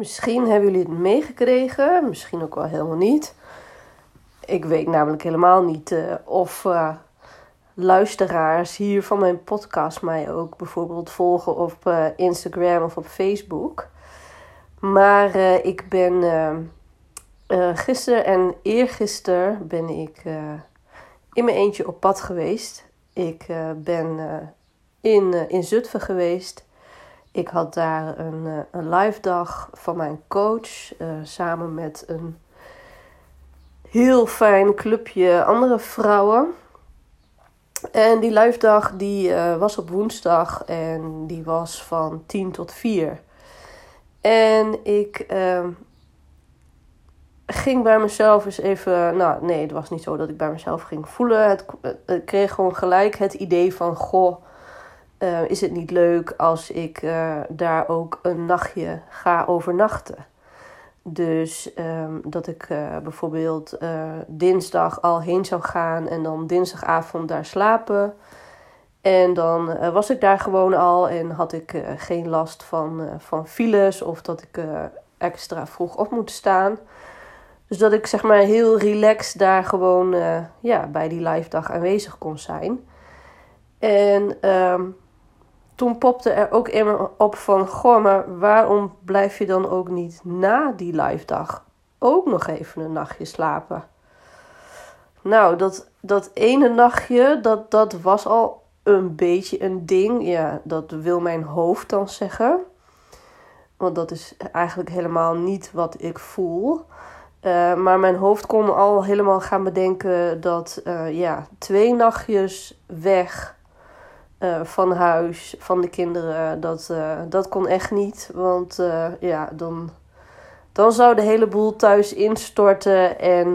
Misschien hebben jullie het meegekregen, misschien ook wel helemaal niet. Ik weet namelijk helemaal niet uh, of uh, luisteraars hier van mijn podcast mij ook bijvoorbeeld volgen op uh, Instagram of op Facebook. Maar ik ben gisteren en eergisteren ben ik in mijn eentje op pad geweest. Ik ben in, in Zutphen geweest. Ik had daar een, uh, een live dag van mijn coach. Uh, samen met een heel fijn clubje andere vrouwen. En die live dag die, uh, was op woensdag en die was van 10 tot 4. En ik ehm, ging bij mezelf eens even. Nou, nee, het was niet zo dat ik bij mezelf ging voelen. Het, kreeg gewoon gelijk het idee van: goh uh, is het niet leuk als ik uh, daar ook een nachtje ga overnachten. Dus um, dat ik uh, bijvoorbeeld dinsdag al heen zou gaan en dan dinsdagavond daar slapen. En dan was ik daar gewoon al en had ik geen last van, van files of dat ik extra vroeg op moet staan. Dus dat ik zeg maar heel relaxed daar gewoon ja, bij die live dag aanwezig kon zijn. En um, toen popte er ook in me op van... Goh, maar waarom blijf je dan ook niet na die live dag ook nog even een nachtje slapen? Nou, dat, dat ene nachtje, dat, dat was al een beetje een ding. Ja, dat wil mijn hoofd dan zeggen. Want dat is eigenlijk helemaal niet wat ik voel. Uh, maar mijn hoofd kon al helemaal gaan bedenken dat uh, ja, twee nachtjes weg uh, van huis, van de kinderen. Dat, uh, dat kon echt niet. Want uh, ja, dan, dan zou de hele boel thuis instorten. En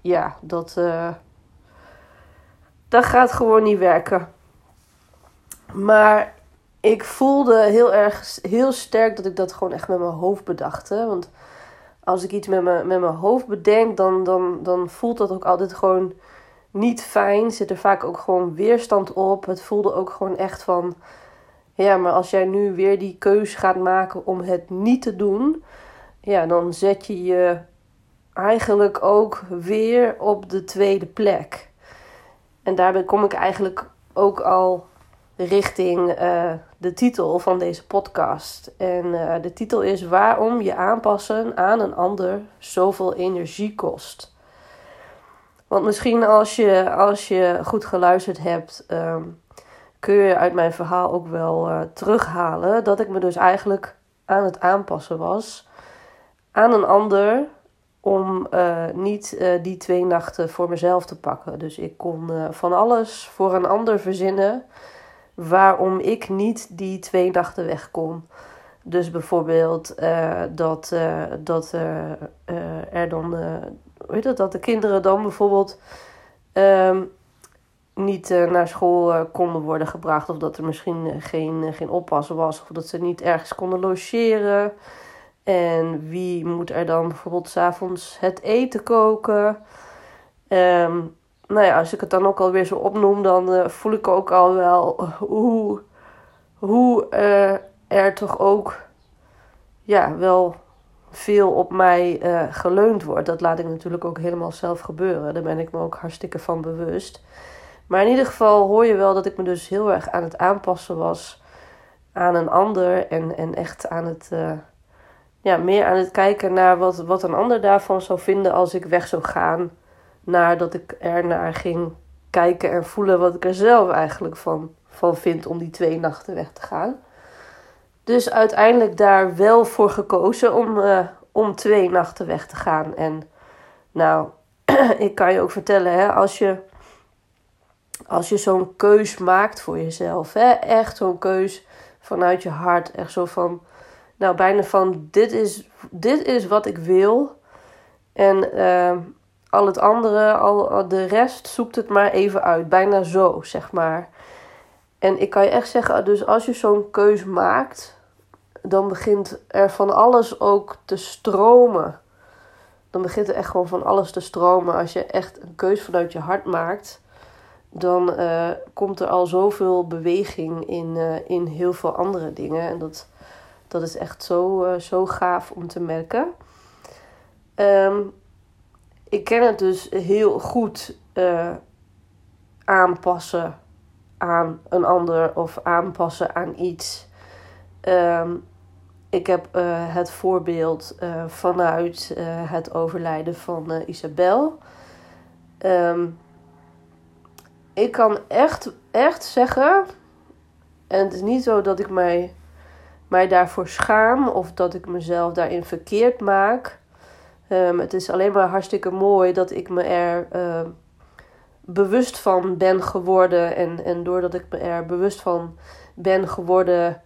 ja, dat, dat gaat gewoon niet werken. Maar ik voelde heel erg, heel sterk dat ik dat gewoon echt met mijn hoofd bedachtte. Want als ik iets met, me, met mijn hoofd bedenk, dan, dan, dan voelt dat ook altijd gewoon niet fijn. Zit er vaak ook gewoon weerstand op. Het voelde ook gewoon echt van. Ja, maar als jij nu weer die keus gaat maken om het niet te doen. Ja, dan zet je je eigenlijk ook weer op de tweede plek. En daarbij kom ik eigenlijk ook al richting uh, de titel van deze podcast. En uh, de titel is Waarom je aanpassen aan een ander zoveel energie kost. Want misschien als je, als je goed geluisterd hebt, um, kun je uit mijn verhaal ook wel uh, terughalen dat ik me dus eigenlijk aan het aanpassen was aan een ander om uh, niet uh, die twee nachten voor mezelf te pakken. Dus ik kon van alles voor een ander verzinnen waarom ik niet die twee nachten weg kon. Dus bijvoorbeeld dat, dat er dan weet dat, de kinderen dan bijvoorbeeld um, niet uh, naar school uh, konden worden gebracht. Of dat er misschien uh, geen, geen oppassen was. Of dat ze niet ergens konden logeren. En wie moet er dan bijvoorbeeld s'avonds het eten koken? Um, nou ja, als ik het dan ook alweer zo opnoem, dan voel ik ook al wel hoe, hoe er toch ook ja, wel veel op mij uh, geleund wordt. Dat laat ik natuurlijk ook helemaal zelf gebeuren. Daar ben ik me ook hartstikke van bewust. Maar in ieder geval hoor je wel dat ik me dus heel erg aan het aanpassen was aan een ander. En, en echt aan het, uh, ja, meer aan het kijken naar wat, wat een ander daarvan zou vinden als ik weg zou gaan. Naar dat ik er naar ging kijken en voelen wat ik er zelf eigenlijk van, van vind om die twee nachten weg te gaan. Dus uiteindelijk daar wel voor gekozen om, uh, om twee nachten weg te gaan. En nou, ik kan je ook vertellen, hè, als je, als je zo'n keus maakt voor jezelf, hè, echt zo'n keus vanuit je hart, echt zo van, nou bijna van, dit is, dit is wat ik wil. En uh, al het andere, al de rest, zoekt het maar even uit. Bijna zo, zeg maar. En ik kan je echt zeggen, dus als je zo'n keus maakt, dan begint er van alles ook te stromen. Dan begint er echt gewoon van alles te stromen. Als je echt een keus vanuit je hart maakt, dan uh, komt er al zoveel beweging in, uh, in heel veel andere dingen. En dat, dat is echt zo, uh, zo gaaf om te merken. Ehm, ik ken het dus heel goed aanpassen aan een ander of aanpassen aan iets. Um, ik heb uh, het voorbeeld uh, vanuit uh, het overlijden van Isabel. Um, ik kan echt, echt zeggen, en het is niet zo dat ik mij, mij daarvoor schaam of dat ik mezelf daarin verkeerd maak. Um, het is alleen maar hartstikke mooi dat ik me er bewust van ben geworden. En, en doordat ik me er bewust van ben geworden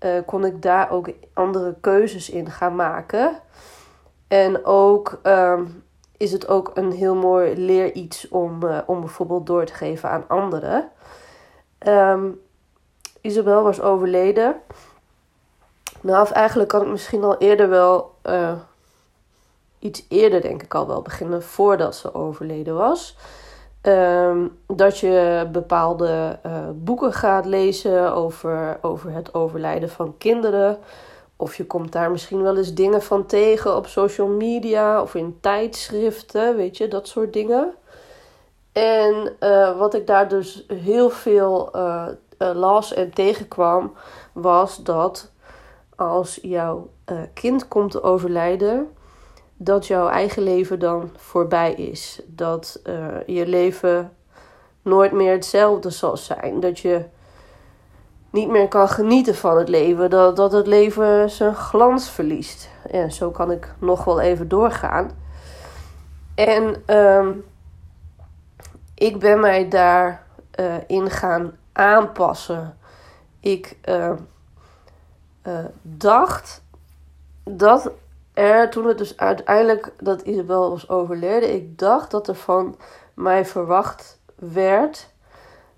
uh, kon ik daar ook andere keuzes in gaan maken. En ook um, is het ook een heel mooi leer iets om, uh, om bijvoorbeeld door te geven aan anderen. Um, Isabel was overleden. Nou, eigenlijk kan ik misschien al eerder wel, uh, iets eerder denk ik al wel beginnen voordat ze overleden was. Um, dat je bepaalde uh, boeken gaat lezen over, over het overlijden van kinderen. Of je komt daar misschien wel eens dingen van tegen op social media of in tijdschriften, weet je, dat soort dingen. En uh, wat ik daar dus heel veel uh, las en tegenkwam, was dat als jouw kind komt te overlijden, dat jouw eigen leven dan voorbij is. Dat uh, je leven nooit meer hetzelfde zal zijn. Dat je niet meer kan genieten van het leven. Dat, dat het leven zijn glans verliest. En zo kan ik nog wel even doorgaan. En uh, ik ben mij daarin in gaan aanpassen. Ik uh, dacht dat toen het dus uiteindelijk dat Isabel was overleden, ik dacht dat er van mij verwacht werd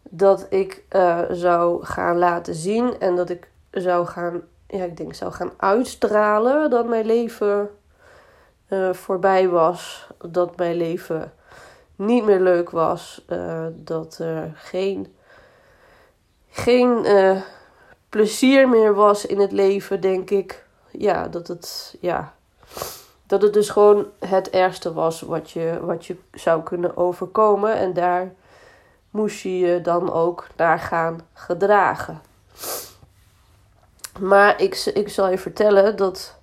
dat ik uh, zou gaan laten zien en dat ik zou gaan, ja, ik denk, zou gaan uitstralen dat mijn leven uh, voorbij was, dat mijn leven niet meer leuk was, uh, dat er geen, geen plezier meer was in het leven, denk ik. Ja, dat het, ja, dat het dus gewoon het ergste was wat je, wat je zou kunnen overkomen. En daar moest je je dan ook naar gaan gedragen. Maar ik, ik zal je vertellen dat.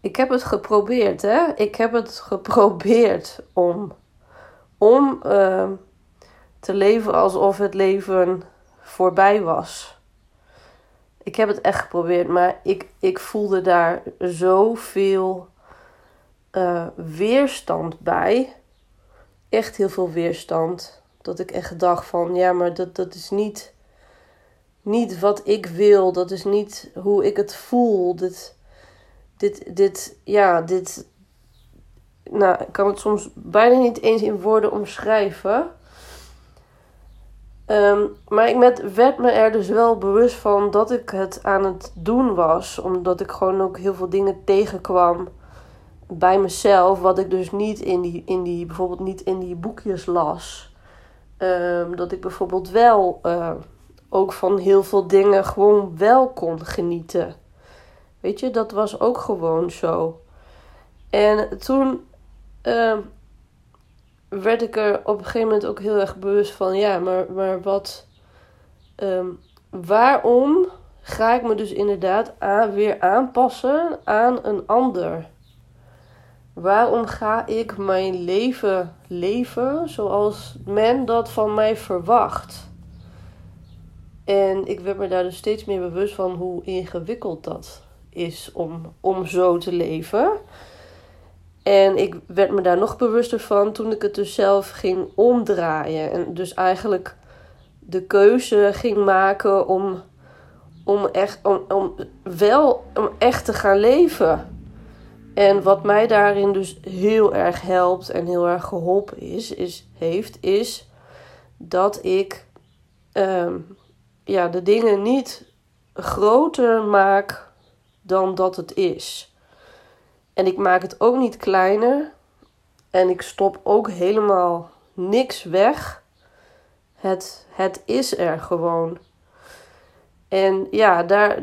Ik heb het geprobeerd, hè? Ik heb het geprobeerd om. Om uh, te leven alsof het leven voorbij was. Ik heb het echt geprobeerd, maar ik, ik voelde daar zoveel uh, weerstand bij. Echt heel veel weerstand. Dat ik echt dacht van ja, maar dat, dat is niet, niet wat ik wil. Dat is niet hoe ik het voel. Dit, dit, dit, ja, dit. Nou, ik kan het soms bijna niet eens in woorden omschrijven. Um, maar ik werd me er dus wel bewust van dat ik het aan het doen was. Omdat ik gewoon ook heel veel dingen tegenkwam bij mezelf, wat ik dus niet in die, in die bijvoorbeeld niet in die boekjes las. Um, dat ik bijvoorbeeld wel uh, ook van heel veel dingen gewoon wel kon genieten. Weet je, dat was ook gewoon zo. En toen uh, werd ik er op een gegeven moment ook heel erg bewust van, ja, maar, maar wat, um, waarom ga ik me dus inderdaad aan, weer aanpassen aan een ander? Waarom ga ik mijn leven leven zoals men dat van mij verwacht? En ik werd me daar dus steeds meer bewust van hoe ingewikkeld dat is om, om zo te leven. En ik werd me daar nog bewuster van toen ik het dus zelf ging omdraaien. En dus eigenlijk de keuze ging maken om, om, echt, om, om wel om echt te gaan leven. En wat mij daarin dus heel erg helpt en heel erg geholpen is, is heeft, is dat ik um, ja, de dingen niet groter maak dan dat het is. En ik maak het ook niet kleiner. En ik stop ook helemaal niks weg. Het, het is er gewoon. En ja, daar,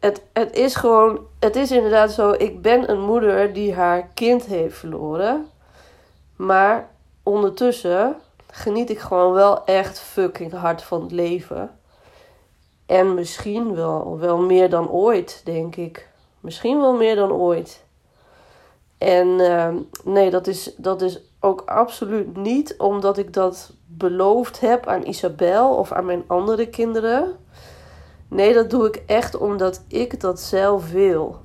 het, het is gewoon, het is inderdaad zo. Ik ben een moeder die haar kind heeft verloren. Maar ondertussen geniet ik gewoon wel echt fucking hard van het leven. En misschien wel, wel meer dan ooit, denk ik. Misschien wel meer dan ooit. En uh, nee, dat is, dat is ook absoluut niet omdat ik dat beloofd heb aan Isabel of aan mijn andere kinderen. Nee, dat doe ik echt omdat ik dat zelf wil.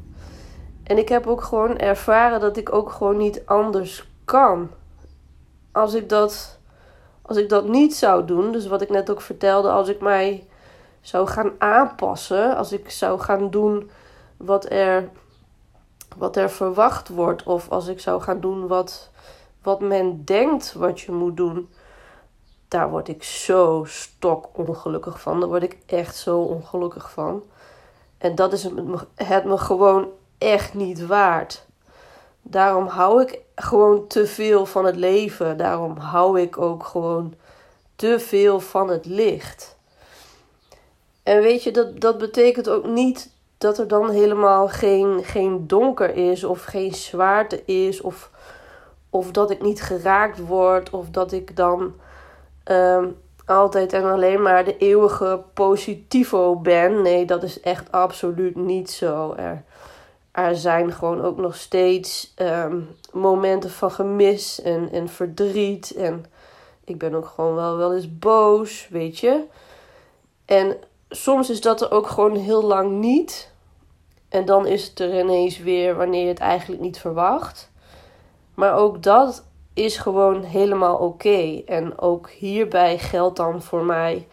En ik heb ook gewoon ervaren dat ik ook gewoon niet anders kan. Als ik dat, als ik dat niet zou doen, dus wat ik net ook vertelde, als ik mij zou gaan aanpassen, als ik zou gaan doen wat er, wat er verwacht wordt, of als ik zou gaan doen wat, wat men denkt wat je moet doen, daar word ik zo stok ongelukkig van. Daar word ik echt zo ongelukkig van. En dat is het me, het me gewoon echt niet waard. Daarom hou ik gewoon te veel van het leven. Daarom hou ik ook gewoon te veel van het licht. En weet je, dat, dat betekent ook niet dat er dan helemaal geen, geen donker is, of geen zwaarte is, of, of dat ik niet geraakt word, of dat ik dan Ehm, altijd en alleen maar de eeuwige positivo ben. Nee, dat is echt absoluut niet zo. Er, er zijn gewoon ook nog steeds ehm, momenten van gemis en, en verdriet. En ik ben ook gewoon wel, wel eens boos, weet je. En soms is dat er ook gewoon heel lang niet. En dan is het er ineens weer wanneer je het eigenlijk niet verwacht. Maar ook dat is gewoon helemaal oké. En ook hierbij geldt dan voor mij: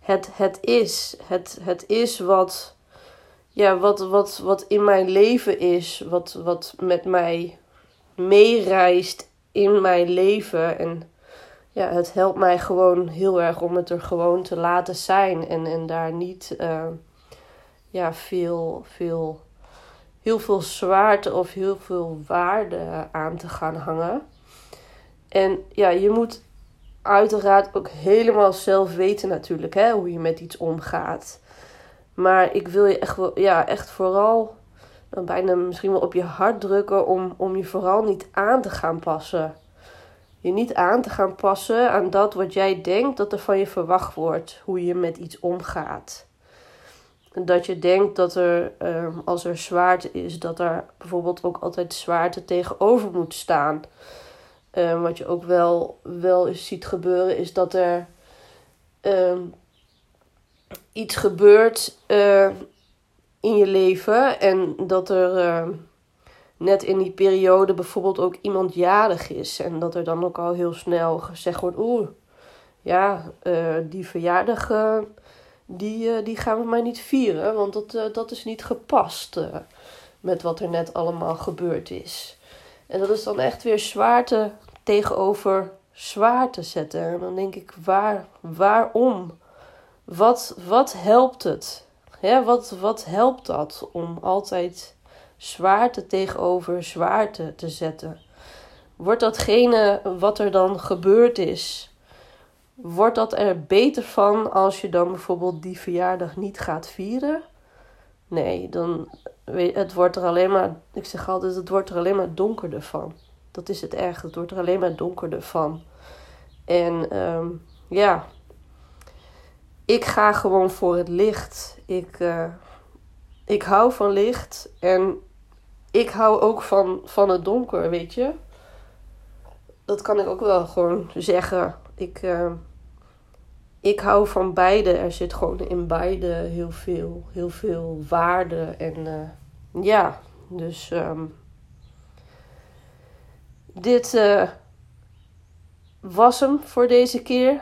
het, het is. Het, het is wat, ja, wat, wat, wat in mijn leven is. Wat, wat met mij meereist in mijn leven. En ja, het helpt mij gewoon heel erg om het er gewoon te laten zijn. En, en daar niet uh, ja, veel, veel, heel veel zwaarte of heel veel waarde aan te gaan hangen. En ja, je moet uiteraard ook helemaal zelf weten natuurlijk hè, hoe je met iets omgaat. Maar ik wil je echt, wel, ja, echt vooral dan bijna misschien wel op je hart drukken om, om je vooral niet aan te gaan passen. Je niet aan te gaan passen aan dat wat jij denkt dat er van je verwacht wordt, hoe je met iets omgaat. Dat je denkt dat er, ehm, als er zwaarte is, dat er bijvoorbeeld ook altijd zwaarte tegenover moet staan. Um, wat je ook wel, wel ziet gebeuren, is dat er um, iets gebeurt in je leven. En dat er net in die periode bijvoorbeeld ook iemand jarig is. En dat er dan ook al heel snel gezegd wordt: Oeh, ja, uh, die verjaardag. Die, die gaan we maar niet vieren, want dat, dat is niet gepast met wat er net allemaal gebeurd is. En dat is dan echt weer zwaarte tegenover zwaar te zetten. En dan denk ik, waar, waarom? Wat, wat helpt het? Ja, wat, wat helpt dat om altijd zwaarte tegenover zwaarte te zetten? Wordt datgene wat er dan gebeurd is, wordt dat er beter van als je dan bijvoorbeeld die verjaardag niet gaat vieren? Nee, dan het wordt er alleen maar, ik zeg altijd, het wordt er alleen maar donkerder van. Dat is het echt. Het wordt er alleen maar donkerder van. En um, ja, ik ga gewoon voor het licht. Ik, uh, ik hou van licht en ik hou ook van, van het donker, weet je. Dat kan ik ook wel gewoon zeggen. Ik, uh, ik hou van beide. Er zit gewoon in beide heel veel, heel veel waarde. En uh, ja, dus um, dit uh, was hem voor deze keer.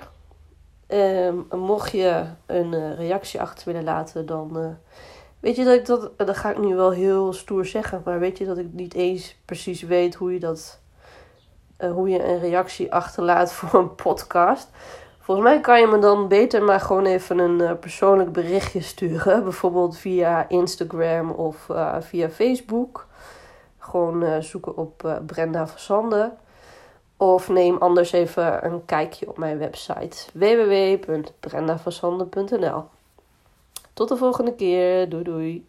Um, mocht je een uh, reactie achter willen laten, dan weet je dat ik dat. Dat ga ik nu wel heel stoer zeggen, maar weet je dat ik niet eens precies weet hoe je dat. hoe je een reactie achterlaat voor een podcast. Volgens mij kan je me dan beter maar gewoon even een persoonlijk berichtje sturen. Bijvoorbeeld via Instagram of via Facebook. Gewoon uh, zoeken op Brenda Versanden. Of neem anders even een kijkje op mijn website www.brendaversanden.nl. Tot de volgende keer. Doei doei.